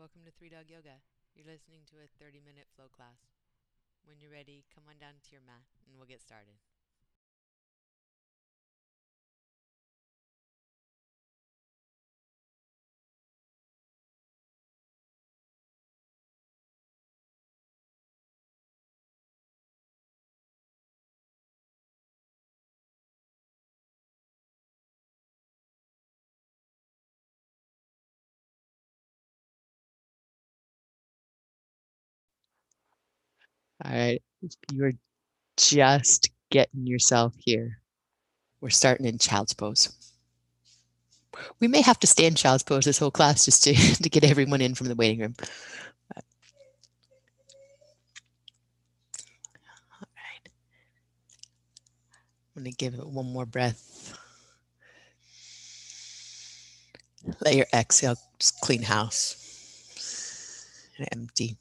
welcome to Three Dog Yoga. You're listening to a 30 minute flow class. When you're ready, come on down to your mat and we'll get started. All right, you're just getting yourself here. We're starting in child's pose. We may have to stay in child's pose this whole class just to, to get everyone in from the waiting room. All right. I'm going to give it one more breath. Let your exhale clean house and empty.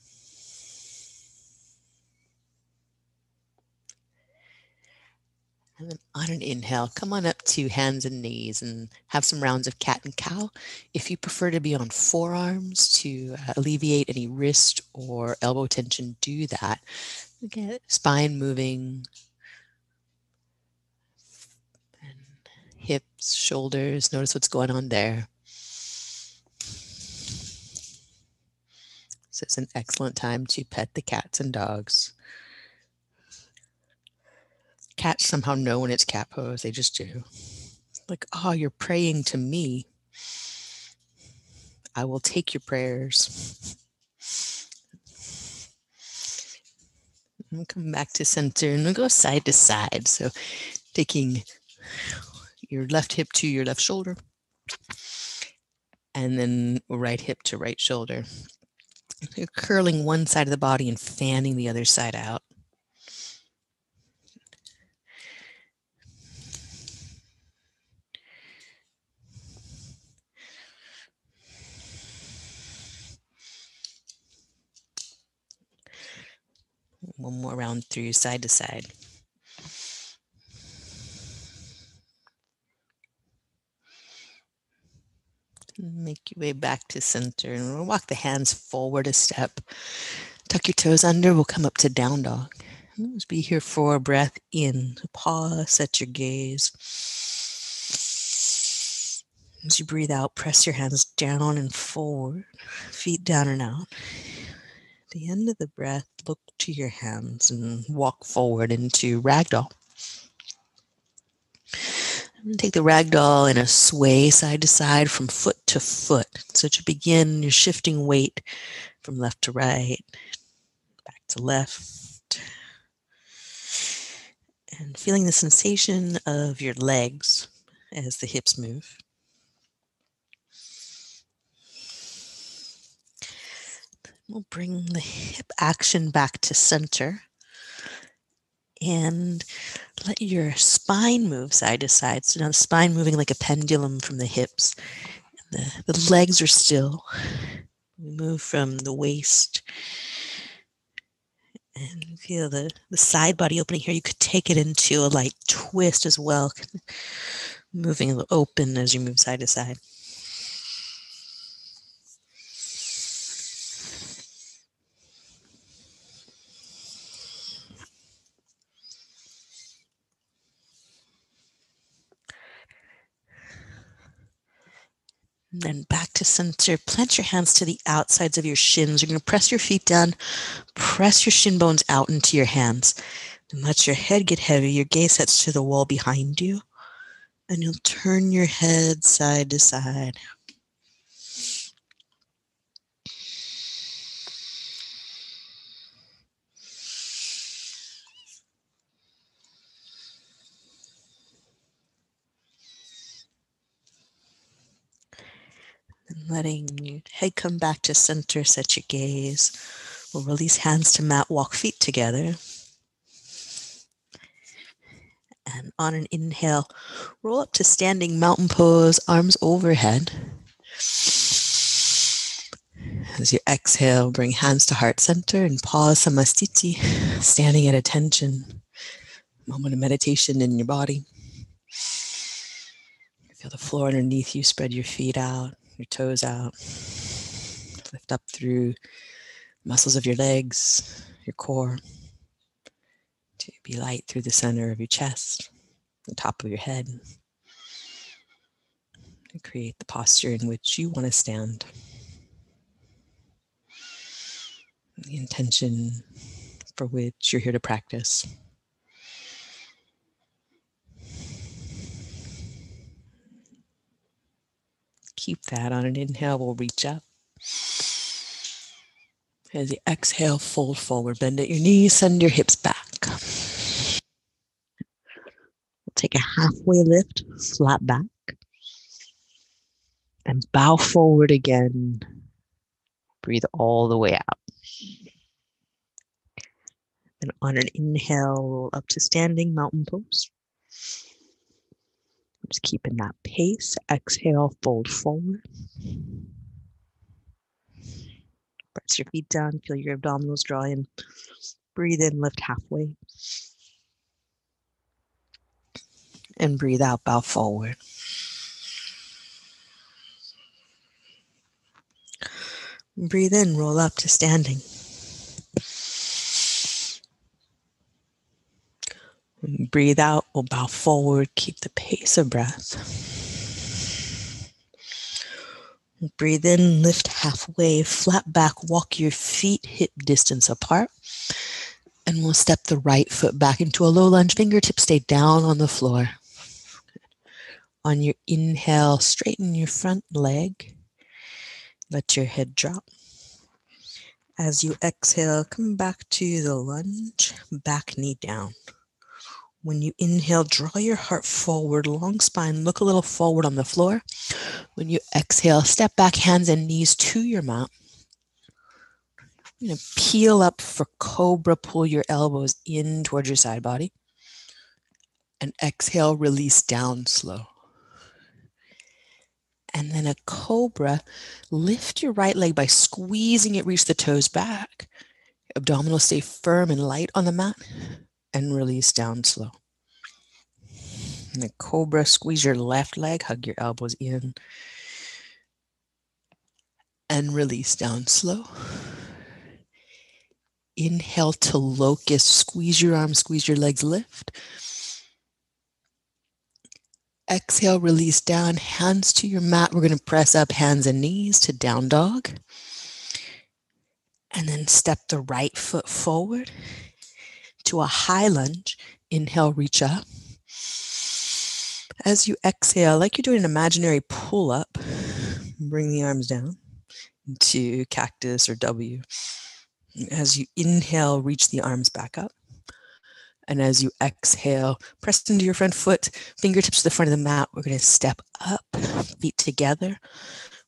And then on an inhale, come on up to hands and knees and have some rounds of cat and cow. If you prefer to be on forearms to uh, alleviate any wrist or elbow tension, do that. Again, spine moving, and hips, shoulders, notice what's going on there. So it's an excellent time to pet the cats and dogs. Cats somehow know when it's cat pose. They just do. Like, oh, you're praying to me. I will take your prayers. And come back to center and we'll go side to side. So taking your left hip to your left shoulder and then right hip to right shoulder. You're curling one side of the body and fanning the other side out. One more round through side to side. Make your way back to center and we'll walk the hands forward a step. Tuck your toes under. We'll come up to down dog. Let's be here for a breath in. Pause, set your gaze. As you breathe out, press your hands down and forward, feet down and out. The end of the breath, look to your hands and walk forward into ragdoll. I'm going to take the ragdoll in a sway side to side from foot to foot. So to begin, you're shifting weight from left to right, back to left, and feeling the sensation of your legs as the hips move. We'll bring the hip action back to center and let your spine move side to side. So now the spine moving like a pendulum from the hips. The, the legs are still. We move from the waist and feel the, the side body opening here. You could take it into a light twist as well, moving open as you move side to side. And then back to center. Plant your hands to the outsides of your shins. You're going to press your feet down, press your shin bones out into your hands. And let your head get heavy. Your gaze sets to the wall behind you. And you'll turn your head side to side. Letting head come back to center, set your gaze. We'll release hands to mat, walk feet together. And on an inhale, roll up to standing mountain pose, arms overhead. As you exhale, bring hands to heart center and pause samastiti, standing at attention. Moment of meditation in your body. Feel the floor underneath you, spread your feet out, your toes out. Lift up through muscles of your legs, your core, to be light through the center of your chest, the top of your head. And create the posture in which you want to stand. The intention for which you're here to practice. Keep that on an inhale, we'll reach up. As you exhale, fold forward, bend at your knees, send your hips back. We'll take a halfway lift, flat back, and bow forward again. Breathe all the way out. And on an inhale, roll up to standing mountain pose. Just keeping that pace. Exhale, fold forward. Press your feet down, feel your abdominals draw in. Breathe in, lift halfway. And breathe out, bow forward. Breathe in, roll up to standing. Breathe out, we'll bow forward, keep the pace of breath. Breathe in, lift halfway, flat back, walk your feet hip distance apart. And we'll step the right foot back into a low lunge, fingertips stay down on the floor. On your inhale, straighten your front leg. Let your head drop. As you exhale, come back to the lunge, back knee down. When you inhale, draw your heart forward, long spine, look a little forward on the floor. When you exhale, step back, hands and knees to your mat. You're going to peel up for cobra, pull your elbows in towards your side body. And exhale, release down slow. And then a cobra, lift your right leg by squeezing it, reach the toes back. Abdominals stay firm and light on the mat and release down slow. And the cobra, squeeze your left leg, hug your elbows in, and release down slow. Inhale to locust, squeeze your arms, squeeze your legs, lift. Exhale, release down, hands to your mat. We're going to press up hands and knees to down dog. And then step the right foot forward to a high lunge. Inhale, reach up. As you exhale, like you're doing an imaginary pull up, bring the arms down to cactus or W. As you inhale, reach the arms back up. And as you exhale, press into your front foot, fingertips to the front of the mat. We're going to step up, feet together.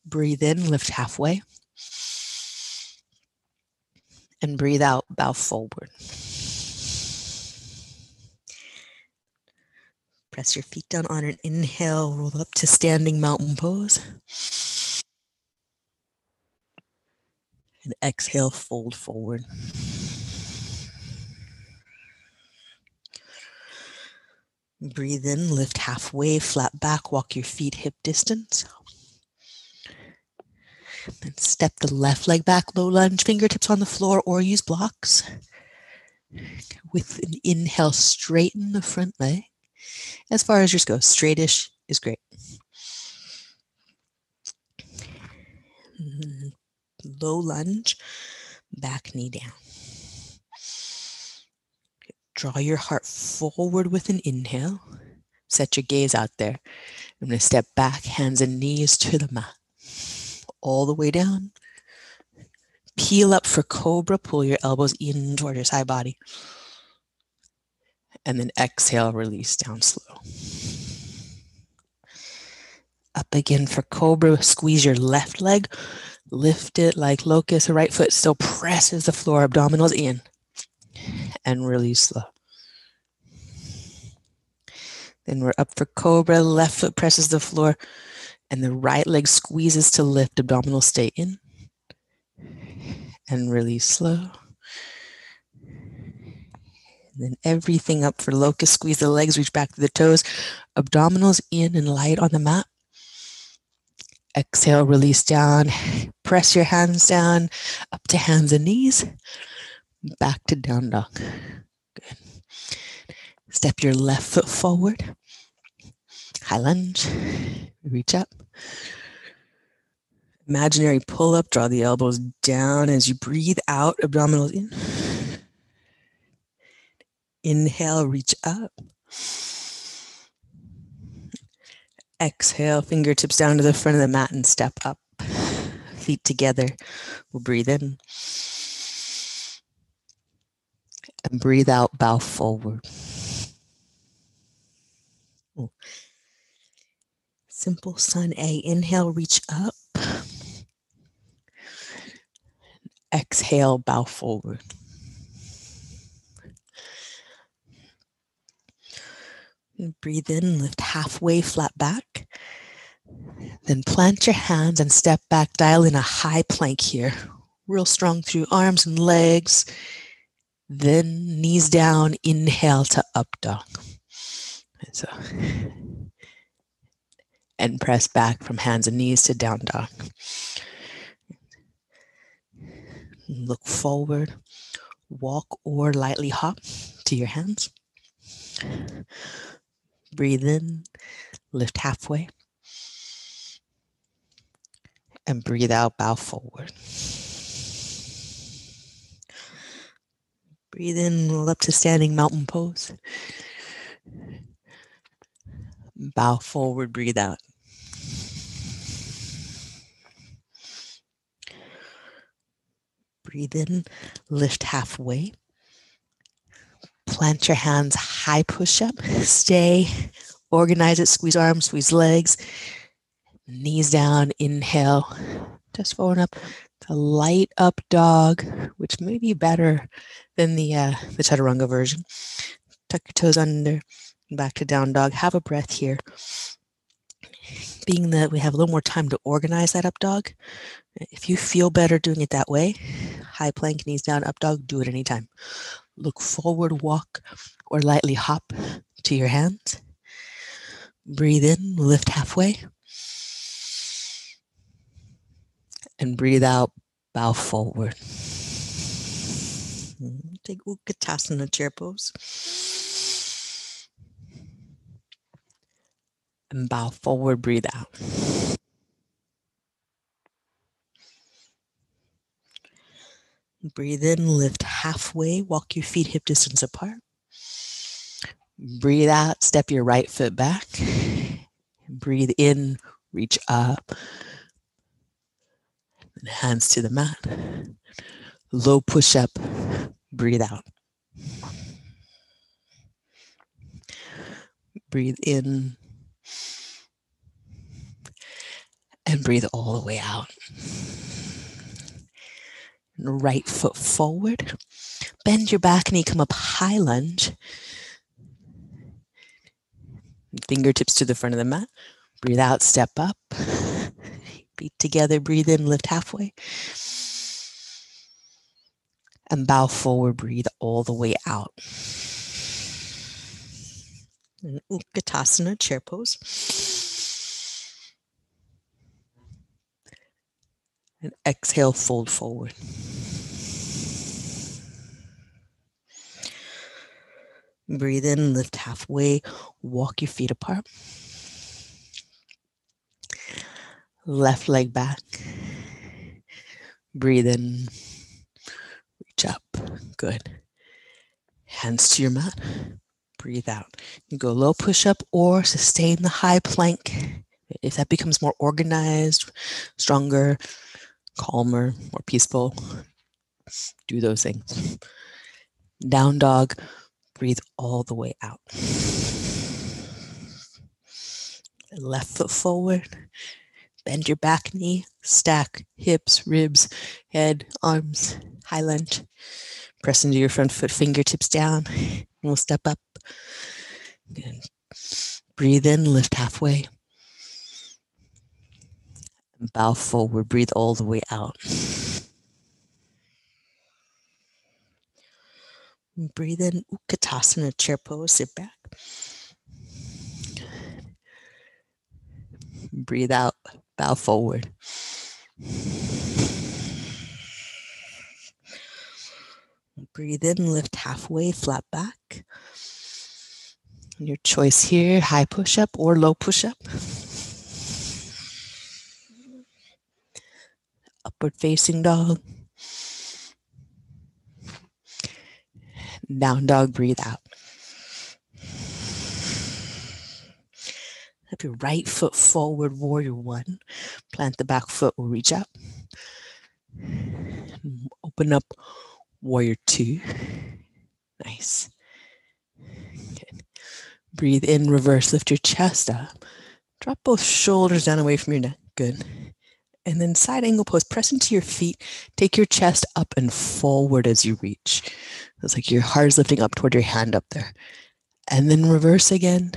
Breathe in, lift halfway. And breathe out, bow forward. Press your feet down on an inhale, roll up to standing mountain pose. And exhale, fold forward. Breathe in, lift halfway, flat back, walk your feet hip distance. Then step the left leg back, low lunge, fingertips on the floor, or use blocks. With an inhale, straighten the front leg as far as yours go. Straightish is great. Low lunge, back knee down. Draw your heart forward with an inhale. Set your gaze out there. I'm going to step back, hands and knees to the mat. All the way down. Peel up for cobra. Pull your elbows in toward your side body and then exhale, release down slow. Up again for cobra, squeeze your left leg, lift it like locust, right foot still presses the floor, abdominals in, and release slow. Then we're up for cobra, left foot presses the floor, and the right leg squeezes to lift, abdominal stay in, and release slow. Then everything up for locust. Squeeze the legs, reach back to the toes. Abdominals in and light on the mat. Exhale, release down. Press your hands down up to hands and knees. Back to down dog. Good. Step your left foot forward. High lunge. Reach up. Imaginary pull up. Draw the elbows down as you breathe out. Abdominals in. Inhale, reach up. Exhale, fingertips down to the front of the mat and step up. Feet together. We'll breathe in. And breathe out, bow forward. Simple sun A. Inhale, reach up. Exhale, bow forward. Breathe in, lift halfway, flat back. Then plant your hands and step back, dial in a high plank here. Real strong through arms and legs. Then knees down, inhale to up dog. And so, and press back from hands and knees to down dog. Look forward, walk or lightly hop to your hands. Breathe in, lift halfway. And breathe out, bow forward. Breathe in, roll up to standing mountain pose. Bow forward, breathe out. Breathe in, lift halfway. Plant your hands high push up. Stay, organize it, squeeze arms, squeeze legs. Knees down, inhale, just forward up to light up dog, which may be better than the uh, the chaturanga version. Tuck your toes under, back to down dog. Have a breath here. Being that we have a little more time to organize that up dog, if you feel better doing it that way, high plank, knees down, up dog, do it anytime. Look forward, walk, or lightly hop to your hands. Breathe in, lift halfway. And breathe out, bow forward. Take Utkatasana chair pose. And bow forward, breathe out. Breathe in, lift halfway, walk your feet hip distance apart. Breathe out, step your right foot back. Breathe in, reach up. And hands to the mat. Low push up, breathe out. Breathe in and breathe all the way out right foot forward. Bend your back knee, come up high lunge. Fingertips to the front of the mat. Breathe out, step up. Feet together, breathe in, lift halfway. And bow forward, breathe all the way out. And Utkatasana, chair pose. And exhale, fold forward. Breathe in, lift halfway, walk your feet apart. Left leg back. Breathe in, reach up. Good. Hands to your mat. Breathe out. You go low push up or sustain the high plank. If that becomes more organized, stronger, calmer, more peaceful, do those things. Down dog, breathe all the way out. Left foot forward, bend your back knee, stack hips, ribs, head, arms, high lunge. Press into your front foot, fingertips down. We'll step up. Good. Breathe in, lift halfway bow forward, breathe all the way out. Breathe in Utkatasana chair pose, sit back. Breathe out, bow forward. Breathe in, lift halfway, flat back. Your choice here high push up or low push up. Upward facing dog. Down dog, breathe out. Have your right foot forward, warrior one. Plant the back foot, we'll reach up. Open up, warrior two. Nice. Good. Breathe in, reverse, lift your chest up. Drop both shoulders down away from your neck. Good. And then side angle pose, press into your feet. Take your chest up and forward as you reach. It's like your heart is lifting up toward your hand up there. And then reverse again.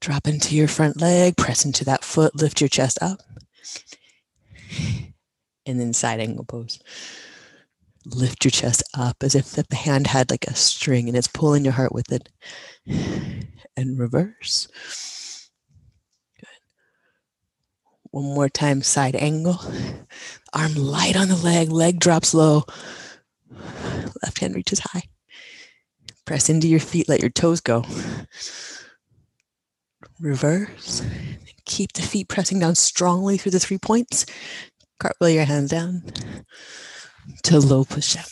Drop into your front leg, press into that foot, lift your chest up. And then side angle pose. Lift your chest up as if the hand had like a string and it's pulling your heart with it. And reverse. One more time, side angle. Arm light on the leg, leg drops low. Left hand reaches high. Press into your feet, let your toes go reverse. Keep the feet pressing down strongly through the three points. Cartwheel your hands down to low push up.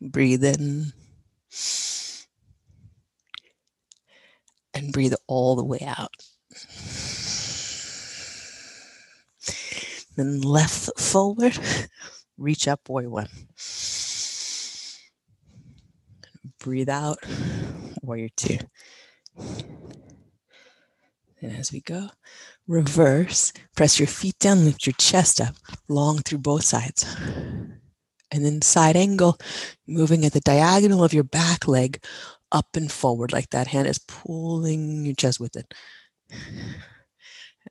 Breathe in and breathe all the way out. Then left forward, reach up, warrior one breathe out, warrior two. And as we go, reverse, press your feet down, lift your chest up, long through both sides. And then side angle, moving at the diagonal of your back leg up and forward, like that hand is pulling your chest with it.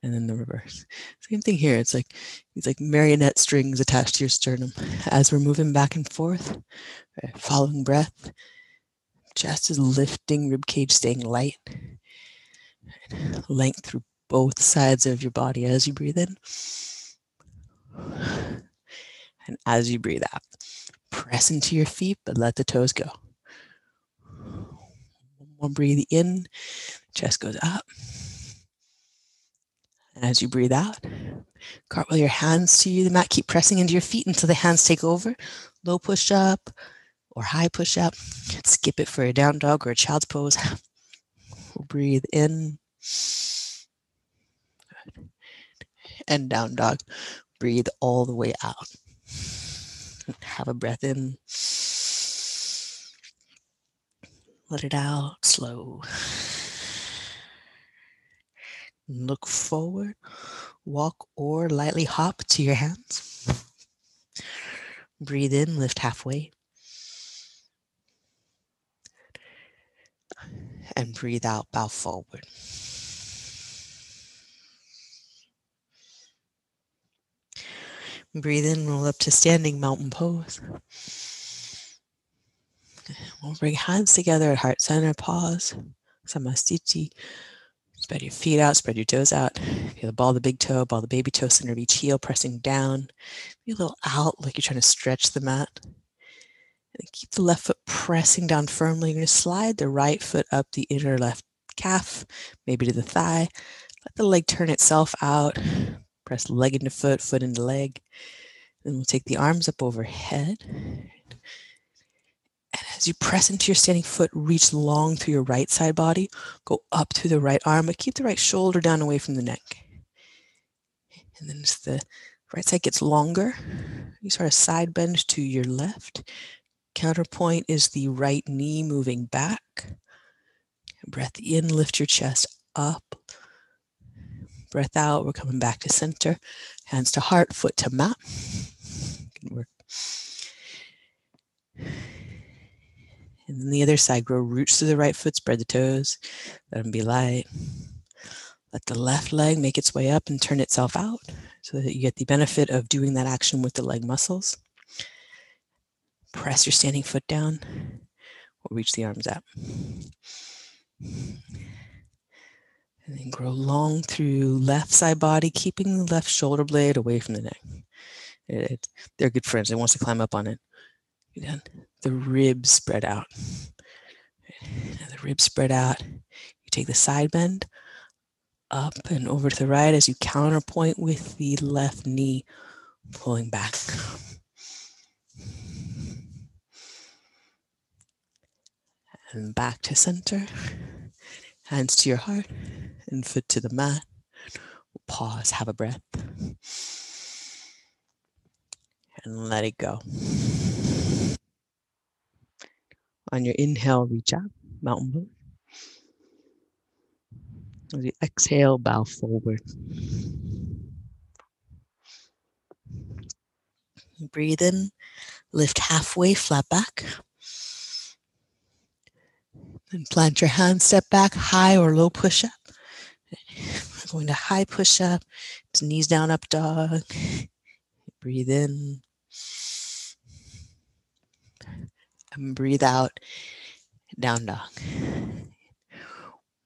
And then the reverse. Same thing here. It's like these like marionette strings attached to your sternum. As we're moving back and forth, following breath, Chest is lifting, ribcage staying light. Length through both sides of your body as you breathe in. And as you breathe out, press into your feet, but let the toes go. One breathe in, chest goes up. And as you breathe out, cartwheel your hands to you, the mat. Keep pressing into your feet until the hands take over. Low push up, or high push up. Skip it for a down dog or a child's pose. We'll breathe in and down dog. Breathe all the way out. Have a breath in. Let it out slow. Look forward, walk or lightly hop to your hands. Breathe in, lift halfway. and breathe out, bow forward. Breathe in, roll up to standing mountain pose. We'll bring hands together at heart center, pause, samastiti. Spread your feet out, spread your toes out. Feel the ball the big toe, ball the baby toe, center of each heel, pressing down. Be a little out like you're trying to stretch the mat. And keep the left foot pressing down firmly. You're going to slide the right foot up the inner left calf, maybe to the thigh. Let the leg turn itself out. Press leg into foot, foot into leg. Then we'll take the arms up overhead. As you press into your standing foot, reach long through your right side body. Go up through the right arm, but keep the right shoulder down away from the neck. And then as the right side gets longer, you sort of side bend to your left. Counterpoint is the right knee moving back. Breath in, lift your chest up. Breath out, we're coming back to center. Hands to heart, foot to mat. Good work. And then the other side, grow roots to the right foot, spread the toes, let them be light. Let the left leg make its way up and turn itself out so that you get the benefit of doing that action with the leg muscles. Press your standing foot down or reach the arms up. And then grow long through left side body, keeping the left shoulder blade away from the neck. It, they're good friends. It wants to climb up on it. Then the ribs spread out. The ribs spread out. You take the side bend up and over to the right as you counterpoint with the left knee pulling back. And back to center. Hands to your heart and foot to the mat. Pause, have a breath. And let it go. On your inhale, reach out, mountain pose. As you exhale, bow forward. Breathe in, lift halfway, flat back. And plant your hands, step back, high or low push up. We're going to high push up, knees down, up dog. Breathe in. And breathe out, down dog.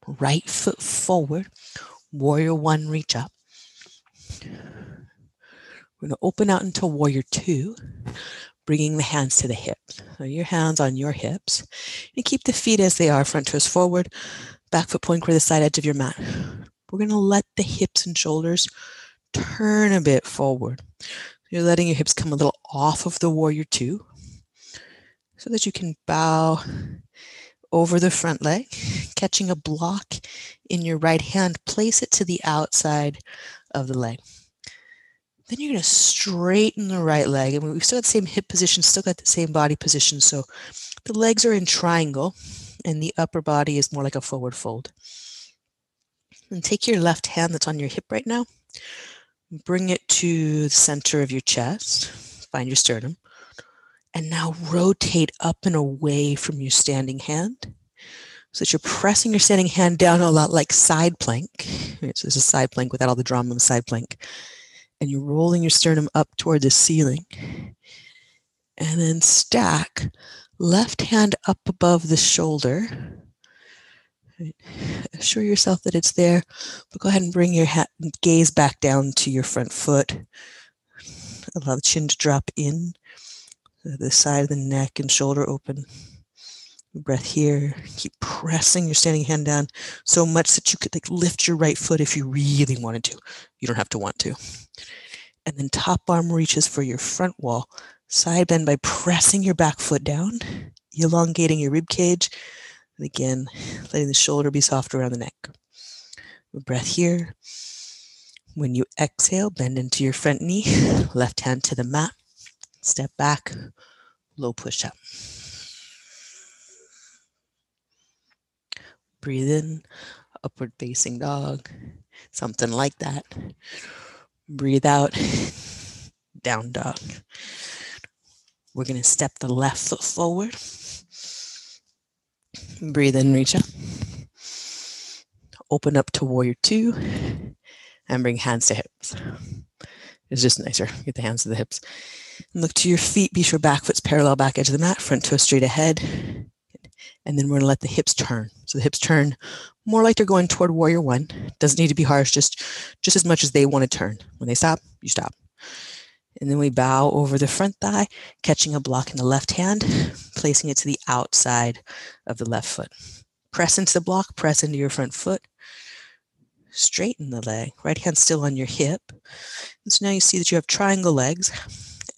Right foot forward, warrior one, reach up. We're going to open out into warrior two, bringing the hands to the hips. So your hands on your hips. And keep the feet as they are, front toes forward, back foot point toward the side edge of your mat. We're going to let the hips and shoulders turn a bit forward. You're letting your hips come a little off of the warrior two so that you can bow over the front leg, catching a block in your right hand, place it to the outside of the leg. Then you're going to straighten the right leg. And we've still got the same hip position, still got the same body position. So the legs are in triangle and the upper body is more like a forward fold. And take your left hand that's on your hip right now, bring it to the center of your chest, find your sternum, and now rotate up and away from your standing hand so that you're pressing your standing hand down a lot like side plank. So is a side plank without all the drama of side plank and you're rolling your sternum up toward the ceiling. And then stack left hand up above the shoulder. Assure yourself that it's there, but go ahead and bring your gaze back down to your front foot. Allow the chin to drop in, the side of the neck and shoulder open. Breath here. Keep pressing your standing hand down so much that you could like lift your right foot if you really wanted to. You don't have to want to. And then top arm reaches for your front wall. Side bend by pressing your back foot down, elongating your rib cage. And again, letting the shoulder be soft around the neck. Breath here. When you exhale, bend into your front knee, left hand to the mat, step back, low push up. Breathe in, upward facing dog, something like that. Breathe out, down dog. We're going to step the left foot forward. Breathe in, reach up. Open up to warrior two and bring hands to hips. It's just nicer. Get the hands to the hips. And look to your feet. Be sure back foot's parallel back edge of the mat, front toe straight ahead. And then we're going to let the hips turn. So the hips turn more like they're going toward warrior one. Doesn't need to be harsh, just, just as much as they want to turn. When they stop, you stop. And then we bow over the front thigh, catching a block in the left hand, placing it to the outside of the left foot. Press into the block, press into your front foot. Straighten the leg, right hand still on your hip. And so now you see that you have triangle legs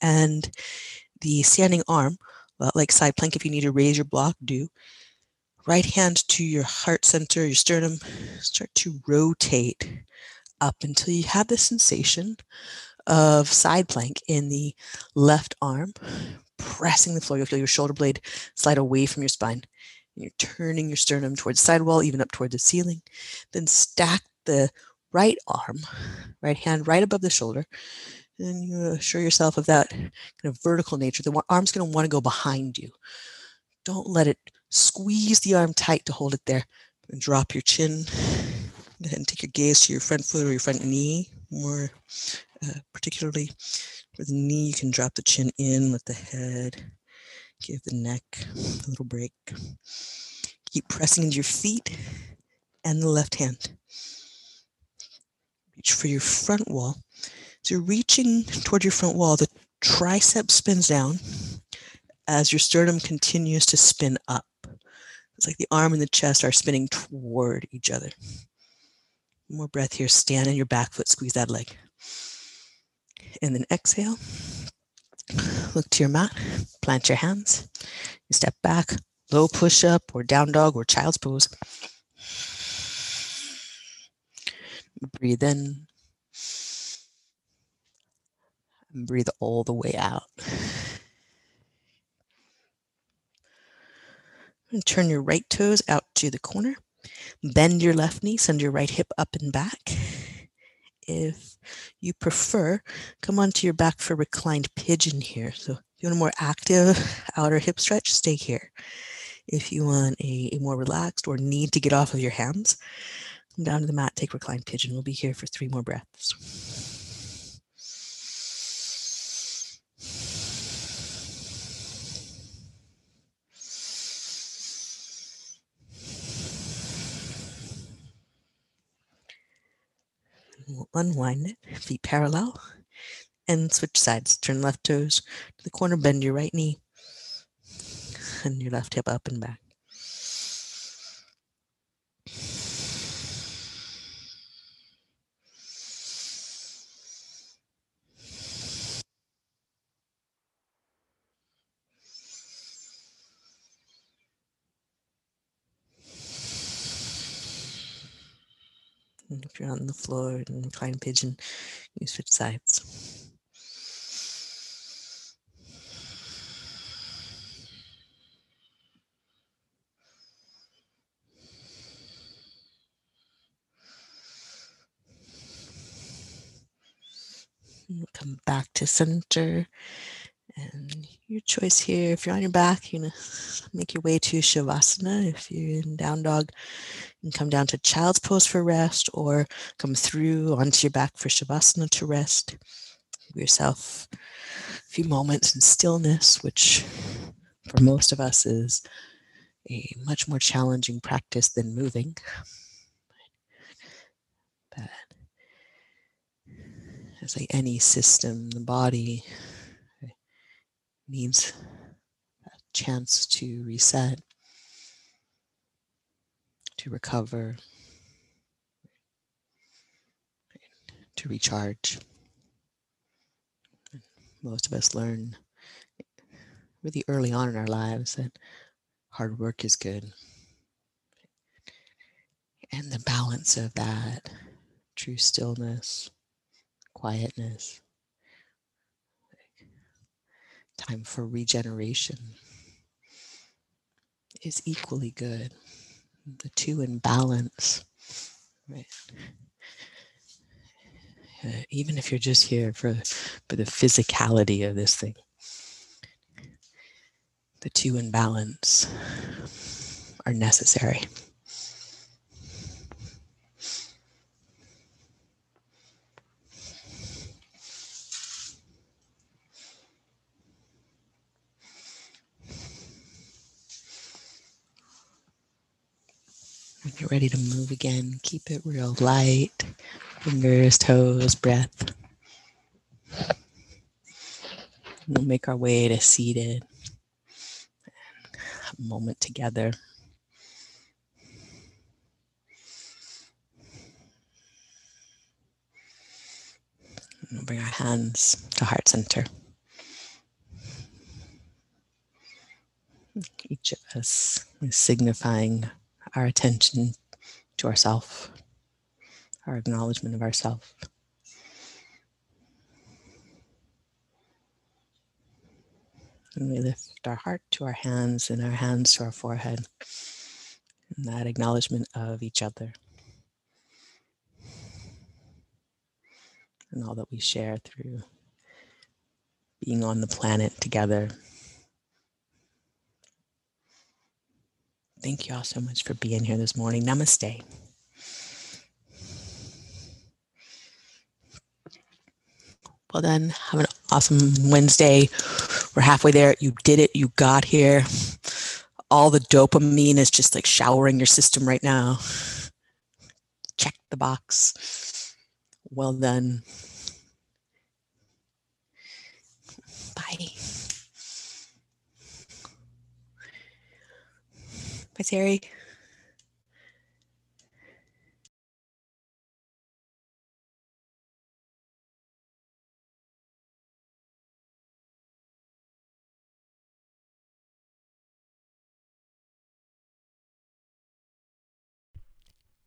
and the standing arm uh, like side plank if you need to raise your block, do. Right hand to your heart center, your sternum, start to rotate up until you have the sensation of side plank in the left arm, pressing the floor. You'll feel your shoulder blade slide away from your spine. And you're turning your sternum towards the side wall, even up toward the ceiling. Then stack the right arm, right hand right above the shoulder, and you assure yourself of that kind of vertical nature. The arm's going to want to go behind you. Don't let it squeeze the arm tight to hold it there. And drop your chin. And take your gaze to your front foot or your front knee. More uh, particularly for the knee, you can drop the chin in, let the head give the neck a little break. Keep pressing into your feet and the left hand. Reach for your front wall. So you're reaching toward your front wall. The tricep spins down as your sternum continues to spin up. It's like the arm and the chest are spinning toward each other. More breath here. Stand in your back foot, squeeze that leg. And then exhale. Look to your mat, plant your hands. You step back, low push up or down dog or child's pose. Breathe in. And breathe all the way out. And turn your right toes out to the corner. Bend your left knee, send your right hip up and back. If you prefer, come onto your back for reclined pigeon here. So if you want a more active outer hip stretch, stay here. If you want a, a more relaxed or need to get off of your hands, come down to the mat, take reclined pigeon. We'll be here for three more breaths. Unwind it, feet parallel, and switch sides. Turn left toes to the corner, bend your right knee, and your left hip up and back. And if you're on the floor and recline pigeon, you switch sides. Come back to center. And your choice here, if you're on your back, you're gonna make your way to Shavasana. If you're in down dog, you can come down to child's pose for rest or come through onto your back for Shavasana to rest. Give yourself a few moments in stillness, which for most of us is a much more challenging practice than moving. But as like any system, the body needs a chance to reset, to recover, to recharge. Most of us learn really early on in our lives that hard work is good. And the balance of that, true stillness, quietness, time for regeneration is equally good. The two in balance, right? Uh, even if you're just here for, for the physicality of this thing, the two in balance are necessary. You're ready to move again, keep it real light. Fingers, toes, breath. We'll make our way to seated. A moment together. We'll bring our hands to heart center. Each of us is signifying our attention to ourself, our acknowledgement of ourself. And we lift our heart to our hands and our hands to our forehead. And that acknowledgement of each other. And all that we share through being on the planet together. Thank you all so much for being here this morning. Namaste. Well, then, have an awesome Wednesday. We're halfway there. You did it. You got here. all the dopamine is just like showering your system right now. Check the box. Well done. Terry.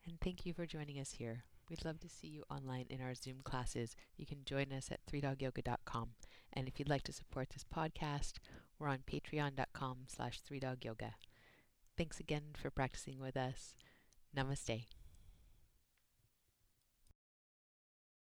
And thank you for joining us here. We'd love to see you online in our Zoom classes. You can join us at 3dogyoga.com. And if you'd like to support this podcast, we're on patreon.com slash 3dogyoga. Thanks again for practicing with us. Namaste.